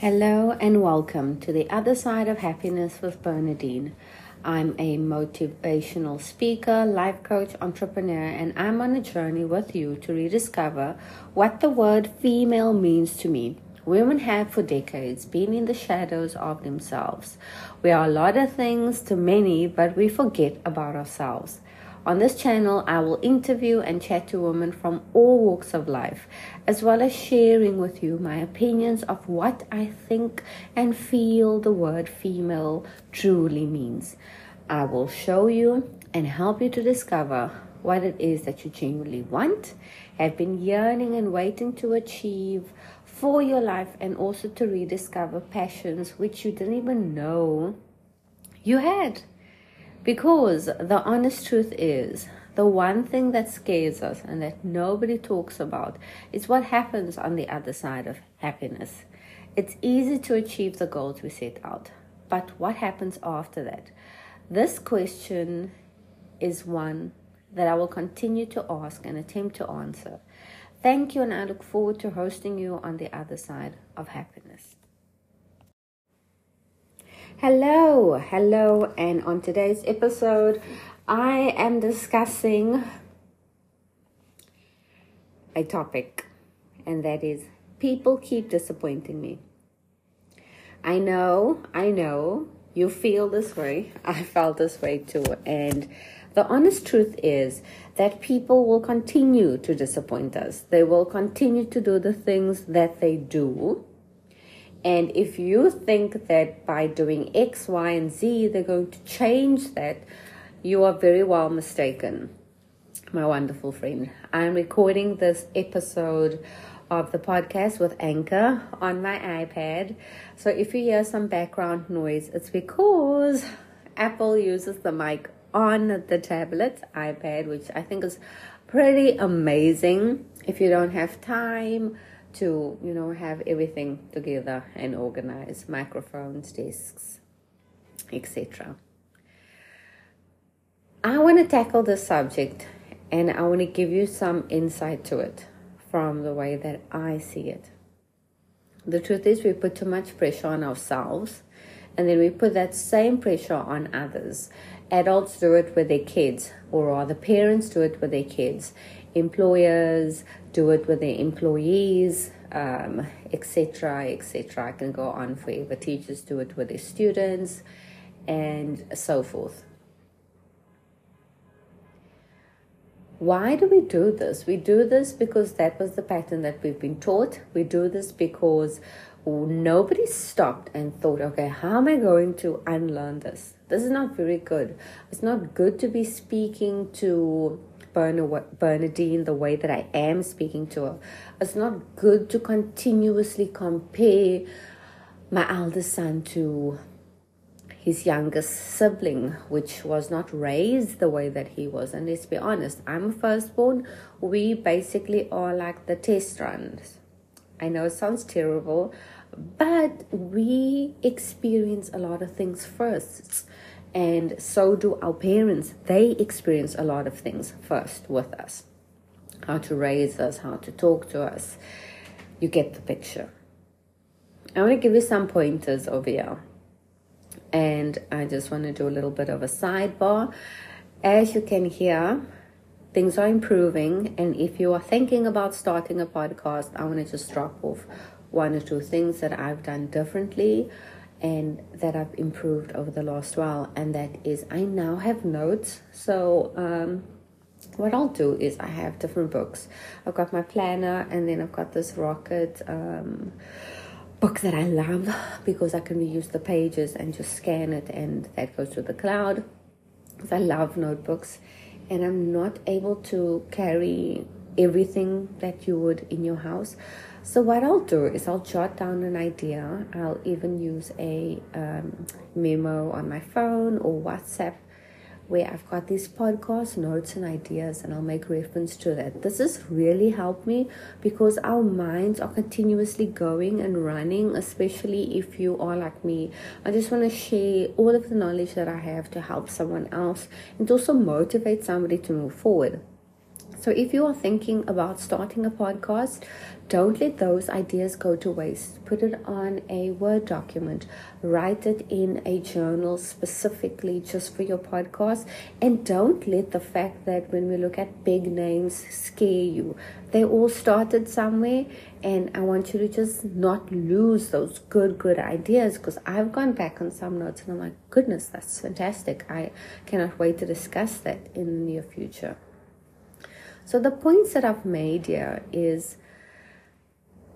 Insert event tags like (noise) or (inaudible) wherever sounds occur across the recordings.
Hello and welcome to the other side of happiness with Bernadene. I'm a motivational speaker, life coach, entrepreneur, and I'm on a journey with you to rediscover what the word female means to me. Women have for decades been in the shadows of themselves. We are a lot of things to many, but we forget about ourselves. On this channel, I will interview and chat to women from all walks of life, as well as sharing with you my opinions of what I think and feel the word female truly means. I will show you and help you to discover what it is that you genuinely want, have been yearning and waiting to achieve for your life, and also to rediscover passions which you didn't even know you had. Because the honest truth is, the one thing that scares us and that nobody talks about is what happens on the other side of happiness. It's easy to achieve the goals we set out, but what happens after that? This question is one that I will continue to ask and attempt to answer. Thank you, and I look forward to hosting you on the other side of happiness. Hello, hello, and on today's episode, I am discussing a topic, and that is people keep disappointing me. I know, I know, you feel this way. (laughs) I felt this way too, and the honest truth is that people will continue to disappoint us. They will continue to do the things that they do and if you think that by doing X, Y, and Z, they're going to change that, you are very well mistaken, my wonderful friend. I'm recording this episode of the podcast with Anchor on my iPad. So if you hear some background noise, it's because Apple uses the mic on the tablet, iPad, which I think is pretty amazing. If you don't have time, to you know have everything together and organize microphones desks etc i want to tackle this subject and i want to give you some insight to it from the way that i see it. The truth is we put too much pressure on ourselves and then we put that same pressure on others. Adults do it with their kids or rather parents do it with their kids employers do it with their employees, etc., um, etc. I can go on forever. Teachers do it with their students, and so forth. Why do we do this? We do this because that was the pattern that we've been taught. We do this because nobody stopped and thought, okay, how am I going to unlearn this? This is not very good. It's not good to be speaking to Bernadene the way that I am speaking to her. It's not good to continuously compare my eldest son to his youngest sibling, which was not raised the way that he was. And let's be honest, I'm a firstborn. We basically are like the test runs. I know it sounds terrible, but we experience a lot of things first and so do our parents. They experience a lot of things first with us how to raise us, how to talk to us. You get the picture. I want to give you some pointers over here. And I just want to do a little bit of a sidebar. As you can hear, things are improving. And if you are thinking about starting a podcast, I want to just drop off one or two things that I've done differently and that I've improved over the last while, and that is I now have notes. So, um, what I'll do is I have different books. I've got my planner, and then I've got this rocket um, book that I love because I can reuse the pages and just scan it, and that goes to the cloud. Because I love notebooks, and I'm not able to carry everything that you would in your house. So what I'll do is I'll jot down an idea. I'll even use a um, memo on my phone or WhatsApp where I've got these podcast notes and ideas and I'll make reference to that. This has really helped me because our minds are continuously going and running, especially if you are like me. I just want to share all of the knowledge that I have to help someone else and also motivate somebody to move forward. So if you are thinking about starting a podcast, don't let those ideas go to waste. Put it on a Word document, write it in a journal specifically just for your podcast, and don't let the fact that when we look at big names scare you. They all started somewhere, and I want you to just not lose those good, good ideas because I've gone back on some notes and I'm like, goodness, that's fantastic. I cannot wait to discuss that in the near future. So, the points that I've made here is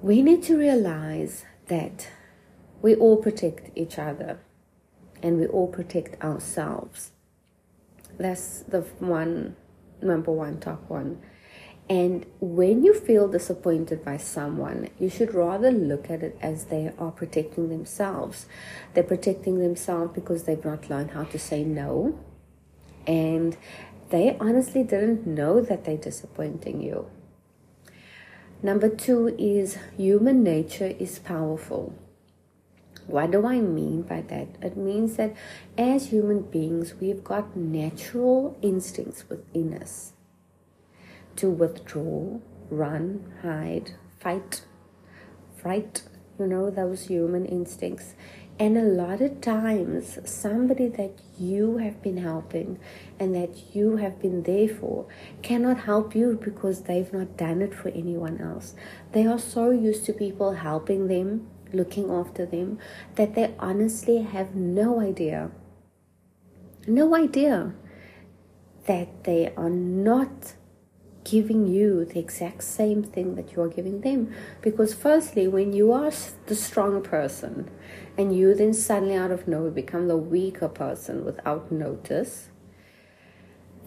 we need to realize that we all protect each other and we all protect ourselves. That's the one, number one, top one. And when you feel disappointed by someone, you should rather look at it as they are protecting themselves. They're protecting themselves because they've not learned how to say no. And they honestly didn't know that they're disappointing you. Number two is human nature is powerful. What do I mean by that? It means that as human beings, we've got natural instincts within us to withdraw, run, hide, fight, fright, you know, those human instincts. And a lot of times, somebody that you have been helping and that you have been there for cannot help you because they've not done it for anyone else. They are so used to people helping them, looking after them, that they honestly have no idea, no idea that they are not giving you the exact same thing that you are giving them. Because, firstly, when you are the strong person and you then suddenly out of nowhere become the weaker person without notice,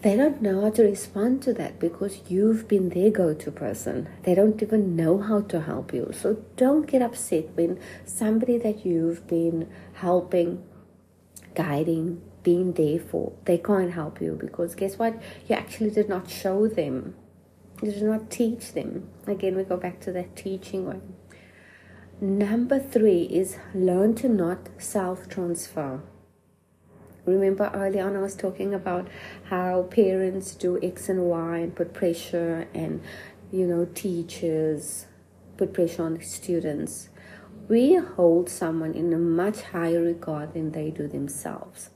they don't know how to respond to that because you've been their go to person. They don't even know how to help you. So don't get upset when somebody that you've been helping, guiding, being there for, they can't help you because guess what? You actually did not show them you do not teach them. Again, we go back to that teaching one. Number three is learn to not self transfer. Remember early on, I was talking about how parents do X and Y and put pressure, and you know, teachers put pressure on students. We hold someone in a much higher regard than they do themselves.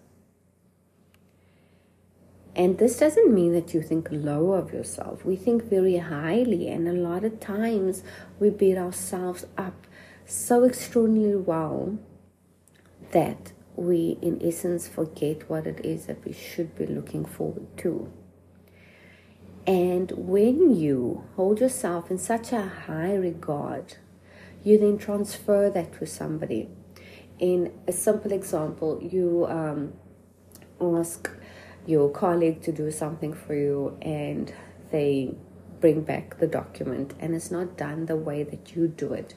And this doesn't mean that you think low of yourself. We think very highly, and a lot of times we beat ourselves up so extraordinarily well that we, in essence, forget what it is that we should be looking forward to. And when you hold yourself in such a high regard, you then transfer that to somebody. In a simple example, you um, ask your colleague to do something for you and they bring back the document and it's not done the way that you do it.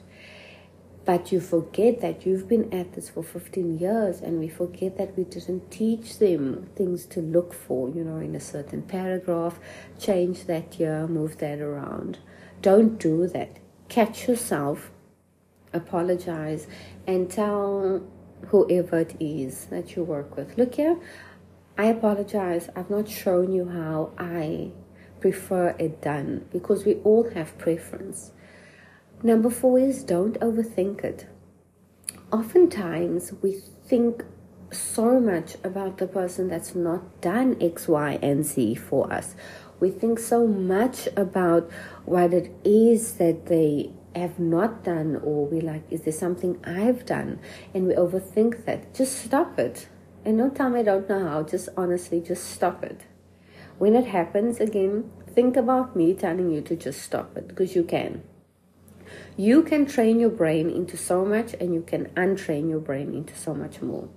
But you forget that you've been at this for 15 years and we forget that we didn't teach them things to look for, you know, in a certain paragraph, change that year, move that around. Don't do that. Catch yourself, apologize, and tell whoever it is that you work with, look here, I apologize. I've not shown you how I prefer it done because we all have preference. Number four is don't overthink it. Oftentimes we think so much about the person that's not done X, Y, and Z for us. We think so much about what it is that they have not done, or we like, is there something I've done? And we overthink that. Just stop it. And no time, I don't know how, just honestly, just stop it. When it happens again, think about me telling you to just stop it because you can. You can train your brain into so much, and you can untrain your brain into so much more.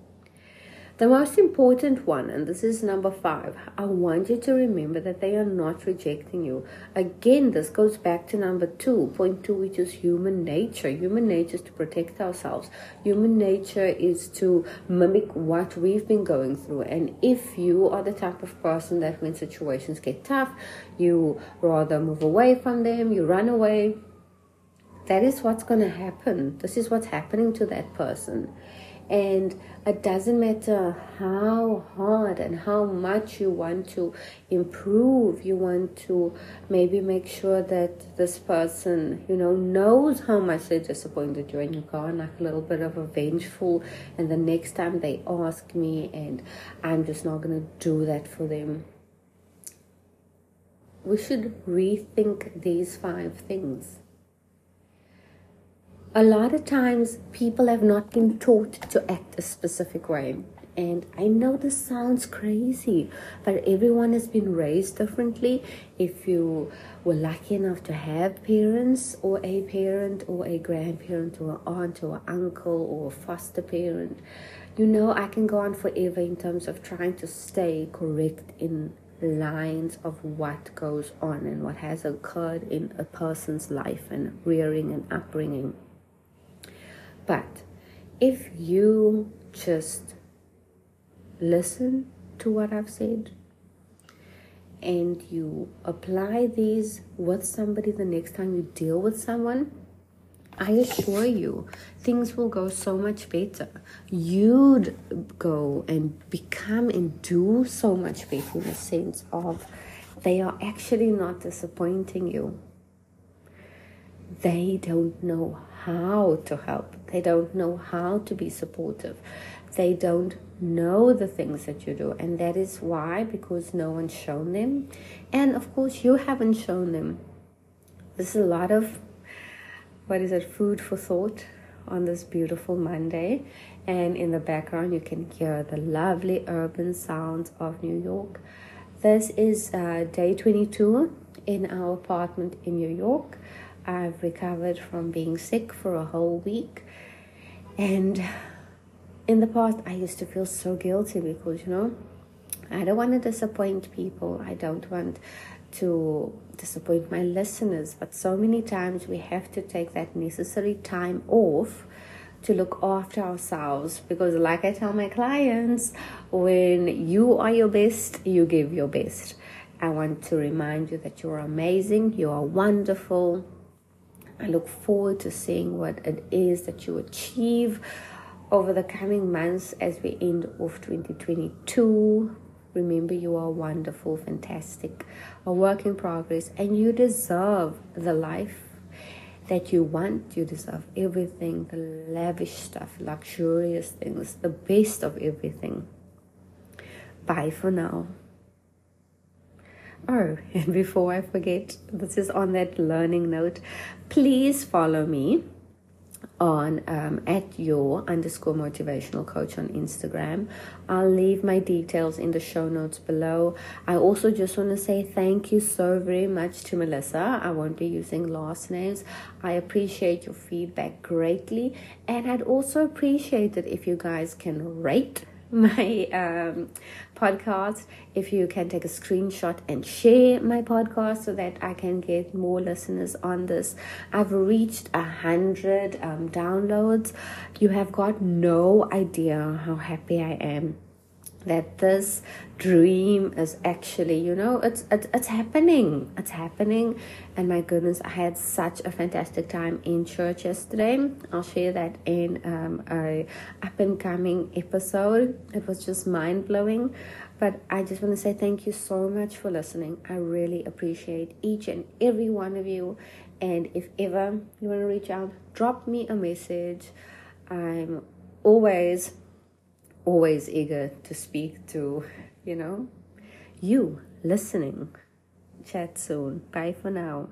The most important one, and this is number five, I want you to remember that they are not rejecting you. Again, this goes back to number two, point two, which is human nature. Human nature is to protect ourselves. Human nature is to mimic what we've been going through. And if you are the type of person that when situations get tough, you rather move away from them, you run away, that is what's going to happen. This is what's happening to that person. And it doesn't matter how hard and how much you want to improve, you want to maybe make sure that this person, you know, knows how much they disappointed you and you go on like a little bit of a vengeful and the next time they ask me and I'm just not gonna do that for them. We should rethink these five things a lot of times people have not been taught to act a specific way. And I know this sounds crazy, but everyone has been raised differently. If you were lucky enough to have parents, or a parent, or a grandparent, or an aunt, or an uncle, or a foster parent, you know, I can go on forever in terms of trying to stay correct in lines of what goes on and what has occurred in a person's life and rearing and upbringing. But if you just listen to what I've said and you apply these with somebody the next time you deal with someone, I assure you, things will go so much better. You'd go and become and do so much better in the sense of they are actually not disappointing you. They don't know how to help. They don't know how to be supportive. They don't know the things that you do. And that is why, because no one's shown them. And of course, you haven't shown them. This is a lot of, what is it, food for thought on this beautiful Monday. And in the background, you can hear the lovely urban sounds of New York. This is uh, day 22 in our apartment in New York. I've recovered from being sick for a whole week. And in the past, I used to feel so guilty because, you know, I don't want to disappoint people. I don't want to disappoint my listeners. But so many times we have to take that necessary time off to look after ourselves because, like I tell my clients, when you are your best, you give your best. I want to remind you that you're amazing, you are wonderful, I look forward to seeing what it is that you achieve over the coming months as we end off 2022. Remember, you are wonderful, fantastic, a work in progress, and you deserve the life that you want. You deserve everything the lavish stuff, luxurious things, the best of everything. Bye for now. Oh, and (laughs) before I forget, this is on that learning note. Please follow me on um, at your underscore motivational coach on Instagram. I'll leave my details in the show notes below. I also just want to say thank you so very much to Melissa. I won't be using last names. I appreciate your feedback greatly, and I'd also appreciate it if you guys can rate my um, podcast. If you can take a screenshot and share my podcast so that I can get more listeners on this. I've reached a hundred um, downloads. You have got no idea how happy I am that this dream is actually you know it's, it's it's happening. It's happening. And my goodness i had such a fantastic time in church yesterday. I'll share that in um, a up and coming episode. It was just mind-blowing. But i just want to say thank you so much for listening. I really appreciate each and every one of you. And if ever you want to reach out drop me a message. I'm always always eager to speak to, you know, you listening. Chat soon. Bye for now.